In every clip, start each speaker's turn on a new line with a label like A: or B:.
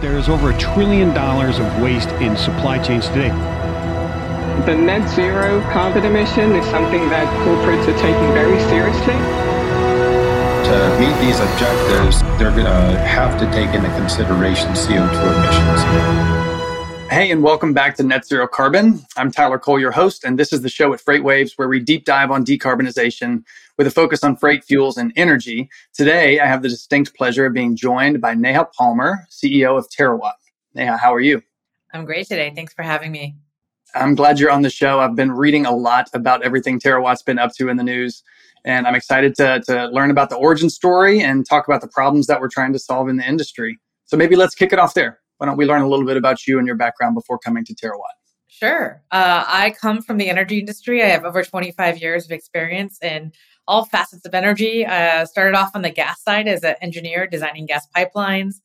A: There's over a trillion dollars of waste in supply chains today.
B: The net zero carbon emission is something that corporates are taking very seriously.
C: To meet these objectives, they're going to have to take into consideration CO2 emissions.
D: Hey, and welcome back to Net Zero Carbon. I'm Tyler Cole, your host, and this is the show at FreightWaves where we deep dive on decarbonization with a focus on freight fuels and energy. Today, I have the distinct pleasure of being joined by Neha Palmer, CEO of Terawatt. Neha, how are you?
E: I'm great today. Thanks for having me.
D: I'm glad you're on the show. I've been reading a lot about everything Terawatt's been up to in the news, and I'm excited to, to learn about the origin story and talk about the problems that we're trying to solve in the industry. So maybe let's kick it off there. Why don't we learn a little bit about you and your background before coming to Terawatt?
E: Sure. Uh, I come from the energy industry. I have over 25 years of experience in all facets of energy. Uh, started off on the gas side as an engineer designing gas pipelines,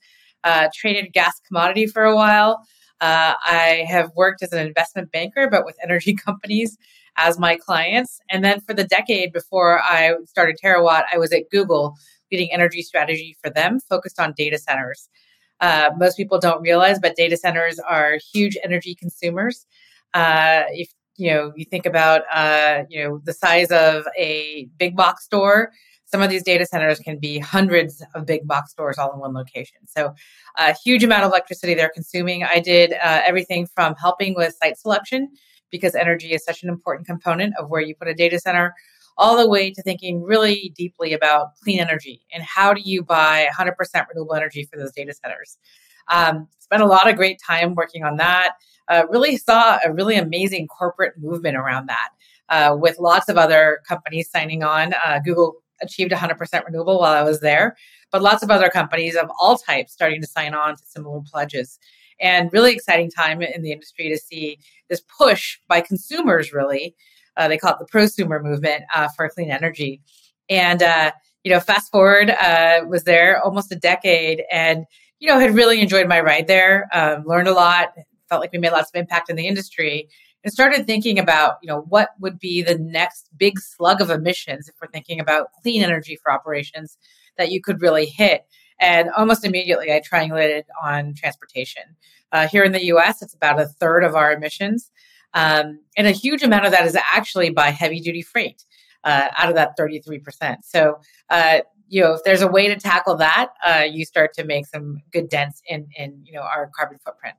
E: uh, traded gas commodity for a while. Uh, I have worked as an investment banker, but with energy companies as my clients. And then for the decade before I started Terawatt, I was at Google leading energy strategy for them, focused on data centers. Uh, most people don't realize, but data centers are huge energy consumers. Uh, if you know, you think about uh, you know the size of a big box store. Some of these data centers can be hundreds of big box stores all in one location. So, a huge amount of electricity they're consuming. I did uh, everything from helping with site selection because energy is such an important component of where you put a data center, all the way to thinking really deeply about clean energy and how do you buy 100% renewable energy for those data centers. Um, spent a lot of great time working on that uh, really saw a really amazing corporate movement around that uh, with lots of other companies signing on. Uh, Google achieved 100% renewable while I was there, but lots of other companies of all types starting to sign on to similar pledges. And really exciting time in the industry to see this push by consumers, really. Uh, they call it the prosumer movement uh, for clean energy. And, uh, you know, fast forward, was there almost a decade and, you know, had really enjoyed my ride there, um, learned a lot, felt like we made lots of impact in the industry and started thinking about, you know, what would be the next big slug of emissions if we're thinking about clean energy for operations that you could really hit. And almost immediately, I triangulated on transportation. Uh, here in the US, it's about a third of our emissions. Um, and a huge amount of that is actually by heavy duty freight uh, out of that 33%. So, uh, you know, if there's a way to tackle that, uh, you start to make some good dents in, in, you know, our carbon footprint.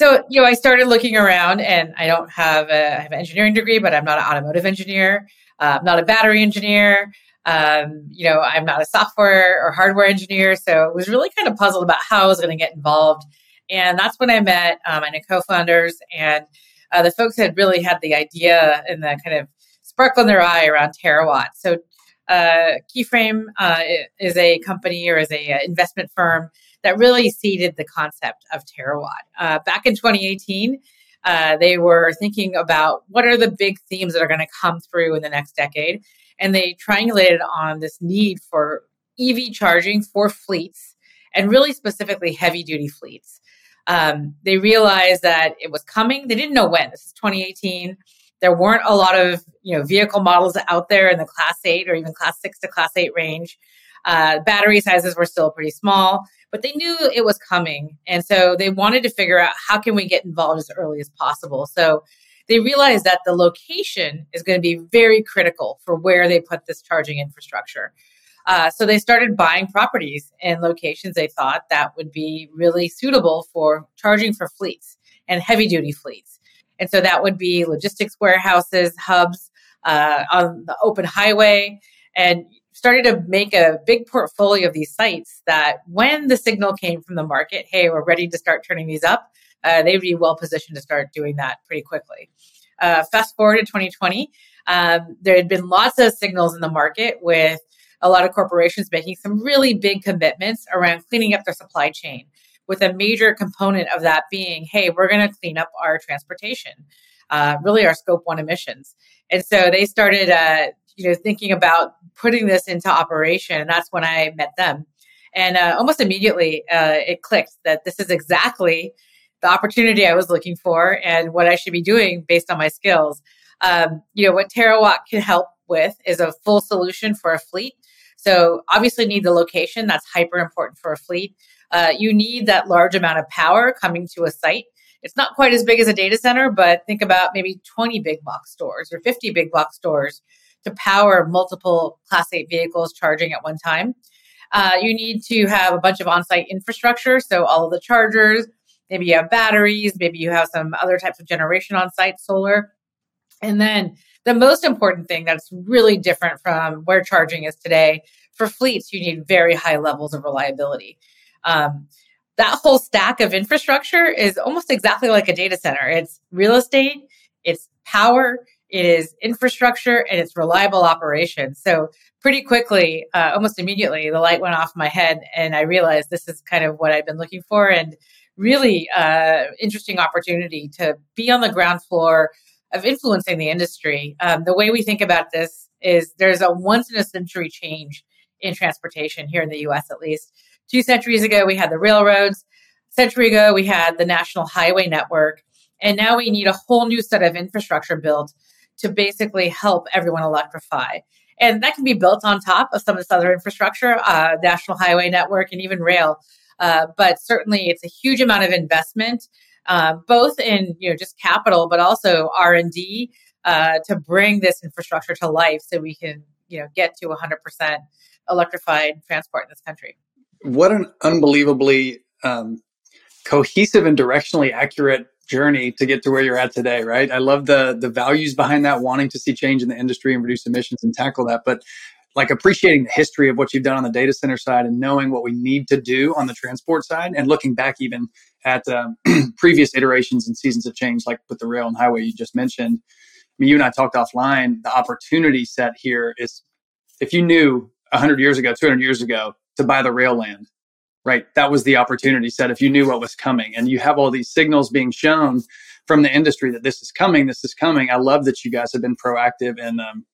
E: So you know i started looking around and i don't have a I have an engineering degree but i'm not an automotive engineer. Uh, i'm not a battery engineer. Um, you know i'm not a software or hardware engineer. So it was really kind of puzzled about how i was going to get involved. And that's when i met um, my co-founders and uh, the folks had really had the idea and the kind of sparkle in their eye around terawatt so uh, keyframe uh, is a company or is a uh, investment firm that really seeded the concept of Terawatt. Uh, back in 2018, uh, they were thinking about what are the big themes that are going to come through in the next decade. And they triangulated on this need for EV charging for fleets and really specifically heavy duty fleets. Um, they realized that it was coming. They didn't know when. This is 2018. There weren't a lot of you know vehicle models out there in the class eight or even class six to class eight range. Uh, battery sizes were still pretty small, but they knew it was coming. And so they wanted to figure out how can we get involved as early as possible. So they realized that the location is going to be very critical for where they put this charging infrastructure. Uh, so they started buying properties in locations they thought that would be really suitable for charging for fleets and heavy duty fleets. And so that would be logistics warehouses, hubs uh, on the open highway. And started to make a big portfolio of these sites that when the signal came from the market, hey, we're ready to start turning these up, uh, they'd be well positioned to start doing that pretty quickly. Uh, fast forward to 2020, um, there had been lots of signals in the market with a lot of corporations making some really big commitments around cleaning up their supply chain, with a major component of that being, hey, we're going to clean up our transportation, uh, really our scope one emissions. And so they started uh, you know, thinking about putting this into operation. And that's when I met them. And uh, almost immediately, uh, it clicked that this is exactly the opportunity I was looking for and what I should be doing based on my skills. Um, you know, what Terawatt can help with is a full solution for a fleet. So obviously need the location. That's hyper important for a fleet. uh, you need that large amount of power coming to a site. It's not quite as big as a data center, but think about maybe 20 big box stores or 50 big box stores to power multiple Class 8 vehicles charging at one time. Uh, you need to have a bunch of on site infrastructure. So, all of the chargers, maybe you have batteries, maybe you have some other types of generation on site, solar. And then the most important thing that's really different from where charging is today for fleets, you need very high levels of reliability. Um, that whole stack of infrastructure is almost exactly like a data center. It's real estate, it's power, it is infrastructure, and it's reliable operation. So pretty quickly, uh, almost immediately, the light went off my head, and I realized this is kind of what I've been looking for, and really uh, interesting opportunity to be on the ground floor of influencing the industry. Um, the way we think about this is there's a once in a century change in transportation here in the US at least. Two centuries ago, we had the railroads. A century ago, we had the national highway network. And now we need a whole new set of infrastructure built to basically help everyone electrify. And that can be built on top of some of this other infrastructure, uh, national highway network, and even rail. Uh, but certainly, it's a huge amount of investment, uh, both in you know just capital, but also R and D uh, to bring this infrastructure to life, so we can you know get to 100 percent electrified transport in this country.
D: What an unbelievably um, cohesive and directionally accurate journey to get to where you're at today, right? I love the the values behind that, wanting to see change in the industry and reduce emissions and tackle that, but like appreciating the history of what you've done on the data center side and knowing what we need to do on the transport side and looking back even at um, previous iterations and seasons of change like with the rail and highway you just mentioned I mean, you and I talked offline. The opportunity set here is if you knew 100 years ago, 200 years ago to buy the rail land, right? That was the opportunity set if you knew what was coming. And you have all these signals being shown from the industry that this is coming, this is coming. I love that you guys have been proactive in um,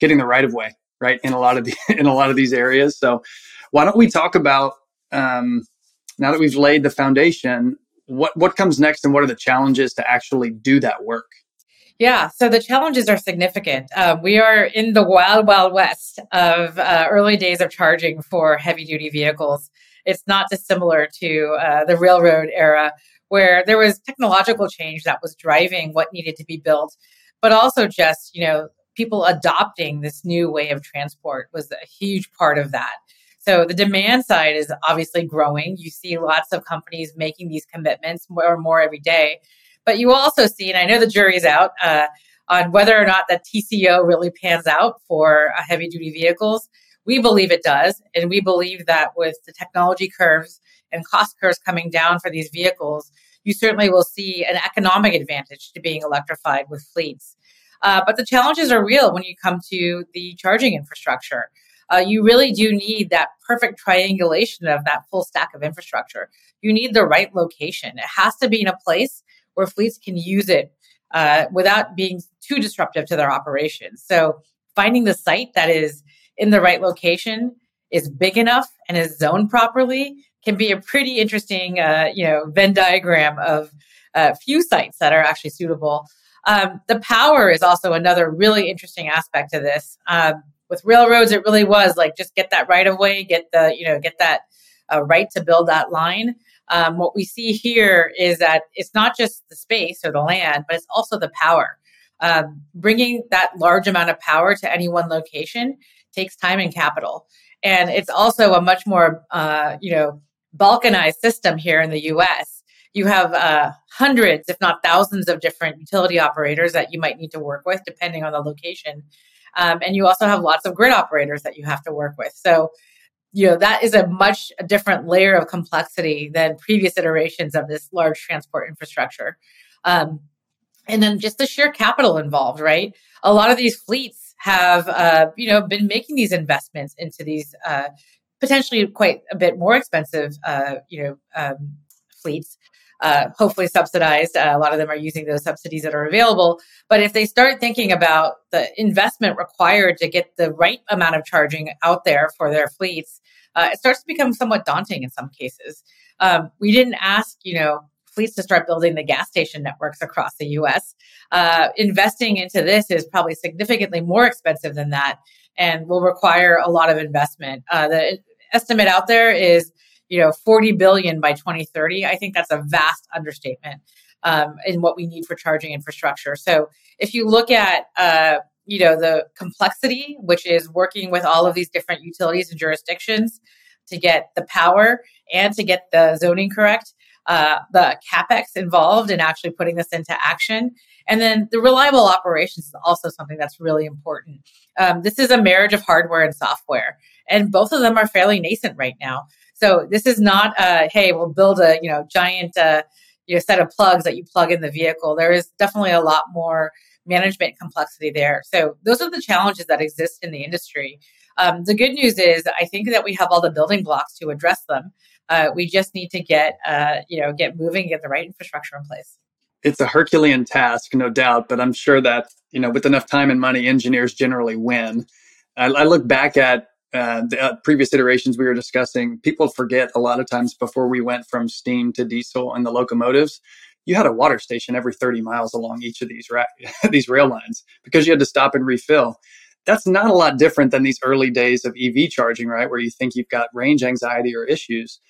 D: getting the right of way, right? In a lot of the, in a lot of these areas. So why don't we talk about um, now that we've laid the foundation, what what comes next and what are the challenges to actually do that work?
E: Yeah, so the challenges are significant. Uh, we are in the wild, wild west of uh, early days of charging for heavy duty vehicles. It's not dissimilar to uh, the railroad era, where there was technological change that was driving what needed to be built, but also just, you know, people adopting this new way of transport was a huge part of that. So the demand side is obviously growing. You see lots of companies making these commitments more and more every day. But you also see, and I know the jury's out uh, on whether or not that TCO really pans out for uh, heavy duty vehicles. We believe it does. And we believe that with the technology curves and cost curves coming down for these vehicles, you certainly will see an economic advantage to being electrified with fleets. Uh, but the challenges are real when you come to the charging infrastructure. Uh, you really do need that perfect triangulation of that full stack of infrastructure. You need the right location. It has to be in a place where fleets can use it uh, without being too disruptive to their operations. So finding the site that is in the right location is big enough and is zoned properly can be a pretty interesting, uh, you know, Venn diagram of a uh, few sites that are actually suitable. Um, the power is also another really interesting aspect of this. Um, with railroads, it really was like just get that right of way, get the you know get that uh, right to build that line. Um, what we see here is that it's not just the space or the land, but it's also the power. Um, bringing that large amount of power to any one location takes time and capital. And it's also a much more, uh, you know, balkanized system here in the US. You have uh, hundreds, if not thousands, of different utility operators that you might need to work with, depending on the location. Um, and you also have lots of grid operators that you have to work with. So you know that is a much different layer of complexity than previous iterations of this large transport infrastructure. Um, and then just the sheer capital involved right? A lot of these fleets have uh, you know been making these investments into these uh, potentially quite a bit more expensive uh, you know um, fleets uh, hopefully subsidized. Uh, a lot of them are using those subsidies that are available. But if they start thinking about the investment required to get the right amount of charging out there for their fleets, uh, it starts to become somewhat daunting in some cases. Um, we didn't ask, you know, fleets to start building the gas station networks across the U.S. Uh, investing into this is probably significantly more expensive than that, and will require a lot of investment. Uh, the estimate out there is you know 40 billion by 2030 i think that's a vast understatement um, in what we need for charging infrastructure. So if you look at uh, you know the complexity which is working with all of these different utilities and jurisdictions to get the power and to get the zoning correct uh, the capex involved in actually putting this into action. And then the reliable operations is also something that's really important. Um, this is a marriage of hardware and software and both of them are fairly nascent right now so this is not a hey we'll build a you know giant uh, you know set of plugs that you plug in the vehicle there is definitely a lot more management complexity there. So those are the challenges that exist in the industry. Um, the good news is I think that we have all the building blocks to address them. Uh, we just need to get uh, you know get moving, get the right infrastructure in place.
D: It's a Herculean task, no doubt, but I'm sure that you know with enough time and money, engineers generally win. I, I look back at uh, the uh, previous iterations we were discussing. People forget a lot of times before we went from steam to diesel in the locomotives you had a water station every 30 miles along each of these ra- these rail lines because you had to stop and refill. That's not a lot different than these early days of EV charging, right? Where you think you've got range anxiety or issues.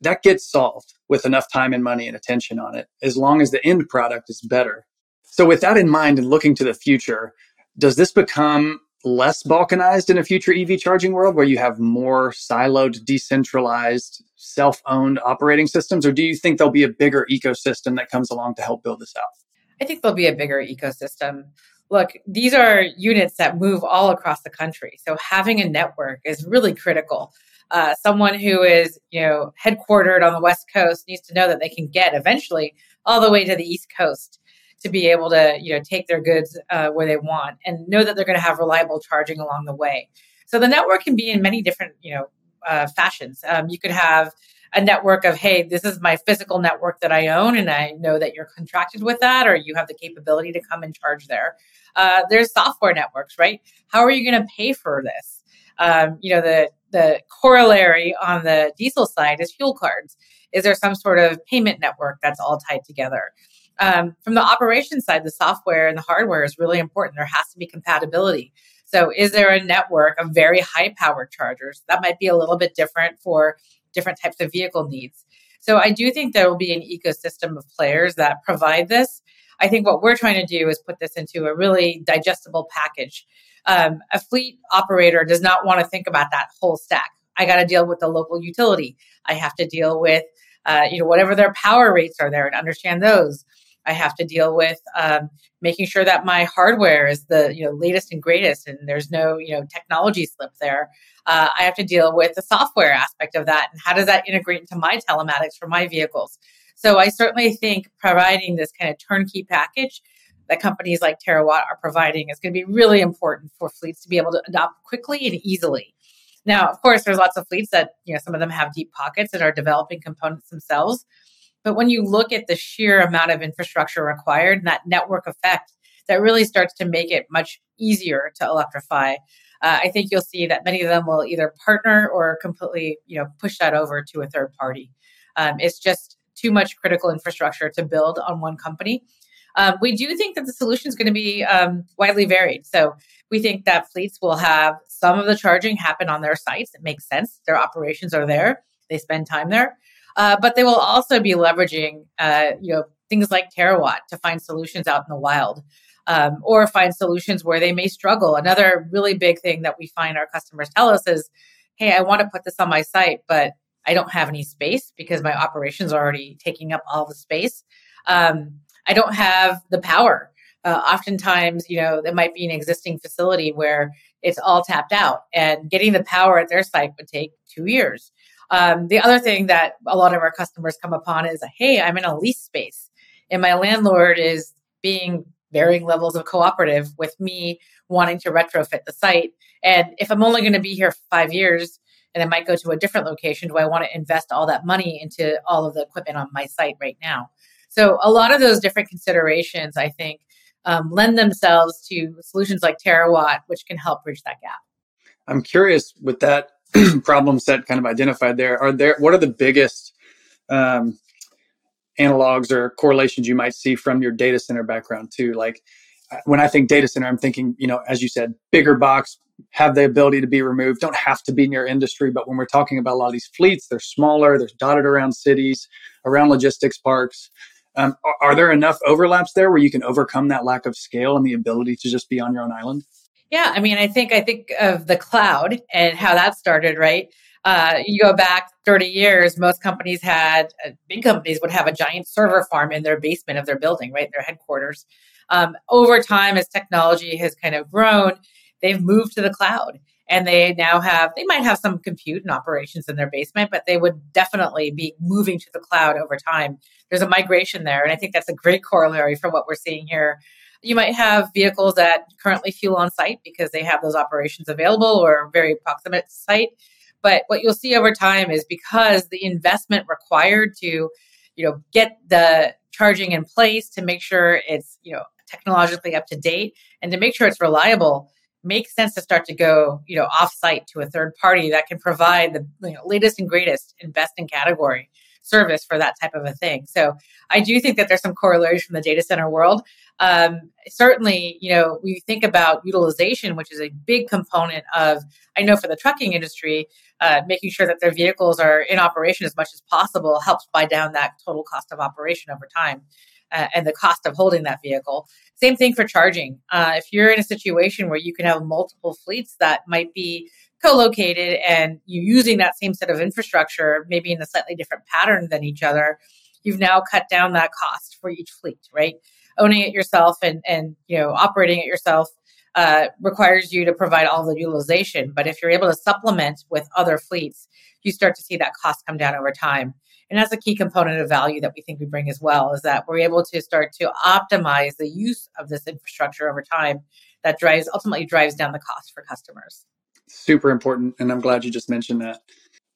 D: That gets solved with enough time and money and attention on it, as long as the end product is better. So, with that in mind and looking to the future, does this become less balkanized in a future EV charging world where you have more siloed, decentralized, self owned operating systems? Or do you think there'll be a bigger ecosystem that comes along to help build this out?
E: I think there'll be a bigger ecosystem. Look, these are units that move all across the country. So having a network is really critical. Uh, someone who is, you know, headquartered on the West Coast needs to know that they can get eventually all the way to the East Coast to be able to you know take their goods uh, where they want and know that they're going to have reliable charging along the way. So the network can be in many different you know uh, fashions. Um, you could have a network of hey this is my physical network that i own and i know that you're contracted with that or you have the capability to come and charge there. Uh, there's software networks right? How are you going to pay for this? Um, you know the the corollary on the diesel side is fuel cards. Is there some sort of payment network that's all tied together um, from the operation side, the software and the hardware is really important. There has to be compatibility. So, is there a network of very high powered chargers? That might be a little bit different for different types of vehicle needs. So, I do think there will be an ecosystem of players that provide this. I think what we're trying to do is put this into a really digestible package. Um, a fleet operator does not want to think about that whole stack. I got to deal with the local utility. I have to deal with, uh, you know, whatever their power rates are there and understand those. I have to deal with um, making sure that my hardware is the you know latest and greatest, and there's no you know technology slip there. Uh, I have to deal with the software aspect of that, and how does that integrate into my telematics for my vehicles? So I certainly think providing this kind of turnkey package that companies like Terawatt are providing is going to be really important for fleets to be able to adopt quickly and easily. Now, of course, there's lots of fleets that you know some of them have deep pockets and are developing components themselves. But when you look at the sheer amount of infrastructure required and that network effect, that really starts to make it much easier to electrify. Uh, I think you'll see that many of them will either partner or completely, you know, push that over to a third party. Um, it's just too much critical infrastructure to build on one company. Um, we do think that the solution is going to be um, widely varied. So we think that fleets will have some of the charging happen on their sites. It makes sense. Their operations are there. They spend time there. Uh, but they will also be leveraging, uh, you know, things like Terawatt to find solutions out in the wild, um, or find solutions where they may struggle. Another really big thing that we find our customers tell us is, "Hey, I want to put this on my site, but I don't have any space because my operations are already taking up all the space. Um, I don't have the power." Uh, oftentimes, you know, there might be an existing facility where it's all tapped out, and getting the power at their site would take two years. Um, the other thing that a lot of our customers come upon is, hey, I'm in a lease space and my landlord is being varying levels of cooperative with me wanting to retrofit the site. And if I'm only going to be here five years and I might go to a different location, do I want to invest all that money into all of the equipment on my site right now? So a lot of those different considerations, I think, um, lend themselves to solutions like Terawatt, which can help bridge that gap.
D: I'm curious with that problem set kind of identified there. Are there what are the biggest um, analogs or correlations you might see from your data center background too? Like uh, when I think data center, I'm thinking, you know, as you said, bigger box, have the ability to be removed, don't have to be near industry. But when we're talking about a lot of these fleets, they're smaller, they're dotted around cities, around logistics parks. Um, are, are, there enough overlaps there where you can overcome that lack of scale and the ability to just be on your own island?
E: Yeah, I mean, I think I think of the cloud and how that started, right? Uh, you go back 30 years, most companies had, uh, big companies would have a giant server farm in their basement of their building, right? Their headquarters. Um, over time, as technology has kind of grown, they've moved to the cloud and they now have they might have some compute and operations in their basement but they would definitely be moving to the cloud over time there's a migration there and i think that's a great corollary for what we're seeing here you might have vehicles that currently fuel on site because they have those operations available or very proximate site. But what you'll see over time is because the investment required to you know get the charging in place to make sure it's you know technologically up to date and to make sure it's reliable makes sense to start to go, you know, off-site to a third party that can provide the you know, latest and greatest and best in category service for that type of a thing. So I do think that there's some corollaries from the data center world. Um, certainly, you know, we think about utilization, which is a big component of, I know for the trucking industry, uh, making sure that their vehicles are in operation as much as possible helps buy down that total cost of operation over time uh, and the cost of holding that vehicle. Same thing for charging. Uh, if you're in a situation where you can have multiple fleets that might be co-located and you using that same set of infrastructure, maybe in a slightly different pattern than each other, you've now cut down that cost for each fleet, right? Owning it yourself and and you know operating it yourself uh, requires you to provide all the utilization. But if you're able to supplement with other fleets, you start to see that cost come down over time. And that's a key component of value that we think we bring as well is that we're able to start to optimize the use of this infrastructure over time that drives ultimately drives down the cost for customers.
D: Super important. And I'm glad you just mentioned that.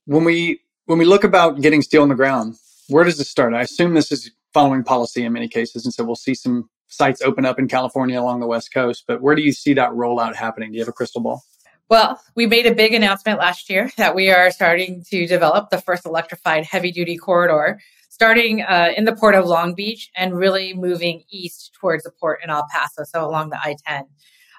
D: When we when we look about getting steel on the ground, where does this start? I assume this is following policy in many cases. And so we'll see some sites open up in California along the West Coast. But where do you see that rollout happening? Do you have a crystal ball?
E: Well, we made a big announcement last year that we are starting to develop the first electrified heavy duty corridor, starting uh, in the port of Long Beach and really moving east towards the port in El Paso, so along the I 10.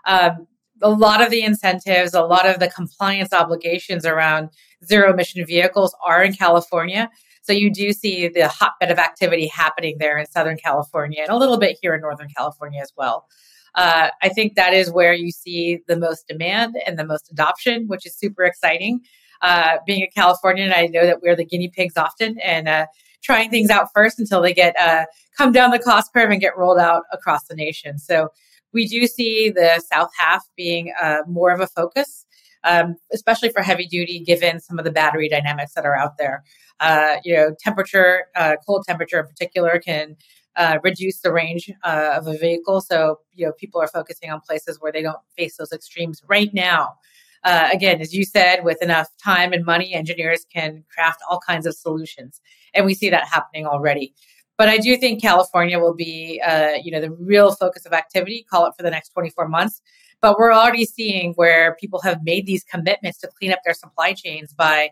E: Um, a lot of the incentives, a lot of the compliance obligations around zero emission vehicles are in California. So you do see the hotbed of activity happening there in Southern California and a little bit here in Northern California as well uh, I think that is where you see the most demand and the most adoption, which is super exciting. Uh, being a Californian, I know that we're the guinea pigs often and uh, trying things out first until they get uh, come down the cost curve and get rolled out across the nation. So we do see the south half being uh, more of a focus. Um, especially for heavy duty, given some of the battery dynamics that are out there. Uh, you know, temperature, cold temperature in particular, can uh, reduce the range uh, of a vehicle. So, you know, people are focusing on places where they don't face those extremes right now. Uh, again, as you said, with enough time and money, engineers can craft all kinds of solutions, and we see that happening already. But I do think California will be, uh, you know, the real focus of activity. Call it for the next 24 months. But we're already seeing where people have made these commitments to clean up their supply chains by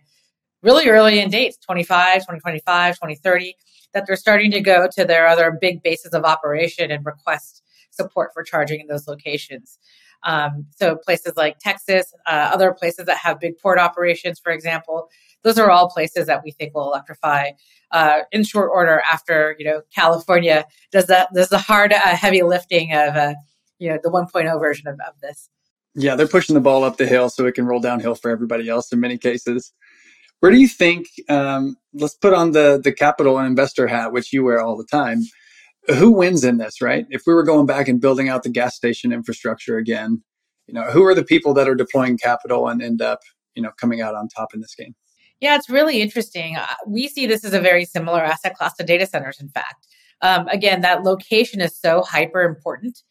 E: really early in dates 25 2025 2030 that they're starting to go to their other big bases of operation and request support for charging in those locations. Um, so places like Texas, uh, other places that have big port operations, for example, those are all places that we think will electrify uh, in short order after you know California does that does the hard uh, heavy lifting of uh, you know the 1.0 version of, of this.
D: Yeah, they're pushing the ball up the hill so it can roll downhill for everybody else in many cases. Where do you think? Um, let's put on the the capital and investor hat, which you wear all the time. Who wins in this, right? If we were going back and building out the gas station infrastructure again, you know, who are the people that are deploying capital and end up, you know, coming out on top in this game?
E: Yeah, it's really interesting. Uh, we see this as a very similar asset class to data centers. In fact, um, again, that location is so hyper important.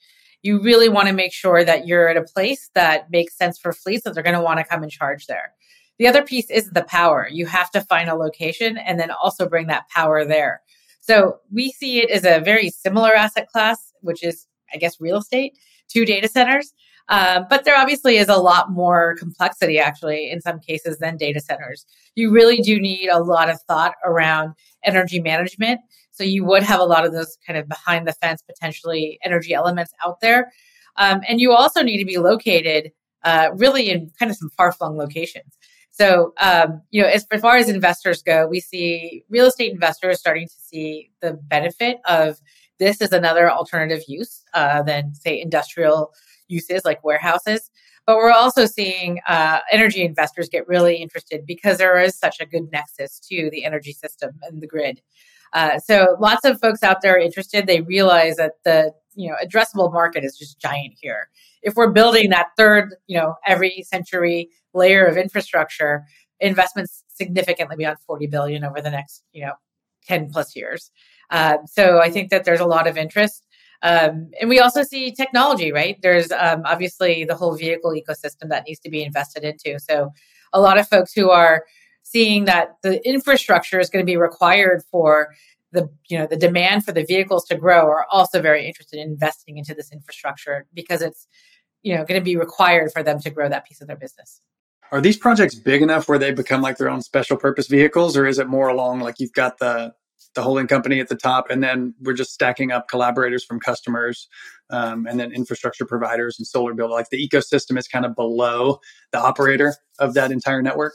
E: You really want to make sure that you're at a place that makes sense for fleets that they're going to want to come and charge there. The other piece is the power. You have to find a location and then also bring that power there. So we see it as a very similar asset class, which is, I guess, real estate to data centers. Um, but there obviously is a lot more complexity, actually, in some cases than data centers. You really do need a lot of thought around energy management. So you would have a lot of those kind of behind the fence, potentially energy elements out there. Um, and you also need to be located uh, really in kind of some far flung locations. So, um, you know, as, far as investors go, we see real estate investors starting to see the benefit of this as another alternative use uh, than, say, industrial uses like warehouses. But we're also seeing uh, energy investors get really interested because there is such a good nexus to the energy system and the grid. Uh, so lots of folks out there are interested. They realize that the you know addressable market is just giant here. If we're building that third, you know, every century layer of infrastructure, investments significantly beyond 40 billion over the next, you know, 10 plus years. Um, so I think that there's a lot of interest. Um, and we also see technology, right? There's um, obviously the whole vehicle ecosystem that needs to be invested into. So a lot of folks who are seeing that the infrastructure is going to be required for the you know the demand for the vehicles to grow are also very interested in investing into this infrastructure because it's you know going to be required for them to grow that piece of their business
D: are these projects big enough where they become like their own special purpose vehicles or is it more along like you've got the the holding company at the top and then we're just stacking up collaborators from customers um, and then infrastructure providers and solar build like the ecosystem is kind of below the operator of that entire network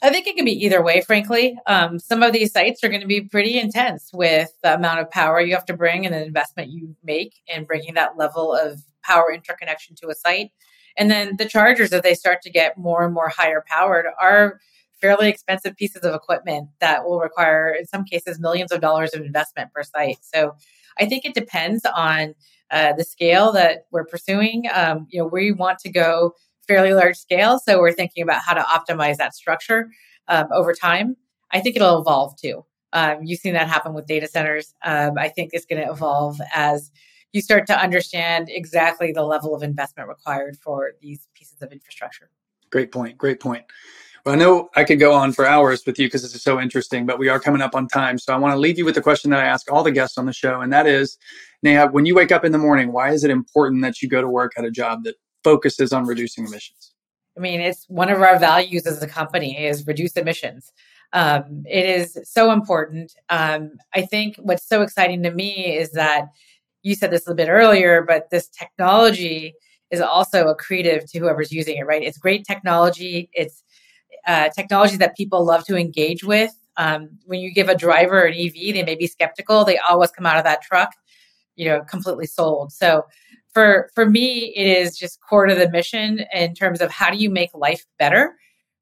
E: I think it can be either way, frankly. Um, some of these sites are going to be pretty intense with the amount of power you have to bring and the investment you make in bringing that level of power interconnection to a site. And then the chargers, as they start to get more and more higher powered, are fairly expensive pieces of equipment that will require, in some cases, millions of dollars of investment per site. So I think it depends on uh, the scale that we're pursuing. Um, you know, we want to go fairly large scale. So we're thinking about how to optimize that structure um, over time. I think it'll evolve too. Um, you've seen that happen with data centers. Um, I think it's going to evolve as you start to understand exactly the level of investment required for these pieces of infrastructure.
D: Great point. Great point. I know I could go on for hours with you because this is so interesting, but we are coming up on time. So I want to leave you with the question that I ask all the guests on the show, and that is, Neha, when you wake up in the morning, why is it important that you go to work at a job that focuses on reducing emissions?
E: I mean, it's one of our values as a company is reduce emissions. Um, it is so important. Um, I think what's so exciting to me is that you said this a bit earlier, but this technology is also accretive to whoever's using it, right? It's great technology. It's uh, technology that people love to engage with. Um, when you give a driver an EV, they may be skeptical. They always come out of that truck, you know, completely sold. So for for me it is just core to the mission in terms of how do you make life better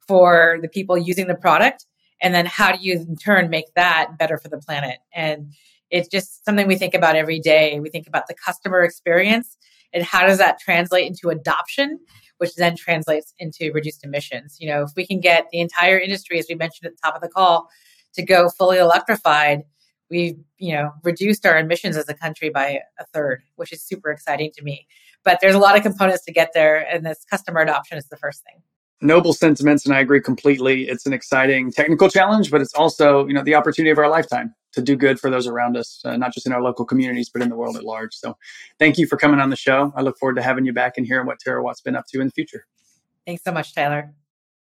E: for the people using the product and then how do you in turn make that better for the planet and it's just something we think about every day we think about the customer experience and how does that translate into adoption which then translates into reduced emissions. You know if we can get the entire industry as we mentioned at the top of the call to go fully electrified we've you know reduced our emissions as a country by a third which is super exciting to me. But there's a lot of components to get there and this customer adoption is the first thing.
D: Noble sentiments and i agree completely. It's an exciting technical challenge but it's also you know the opportunity of our lifetime to do good for those around us uh, not just in our local communities but in the world at large. So thank you for coming on the show. I look forward to having you back and hearing what terawatt's been up to in the future.
E: Thanks so much tyler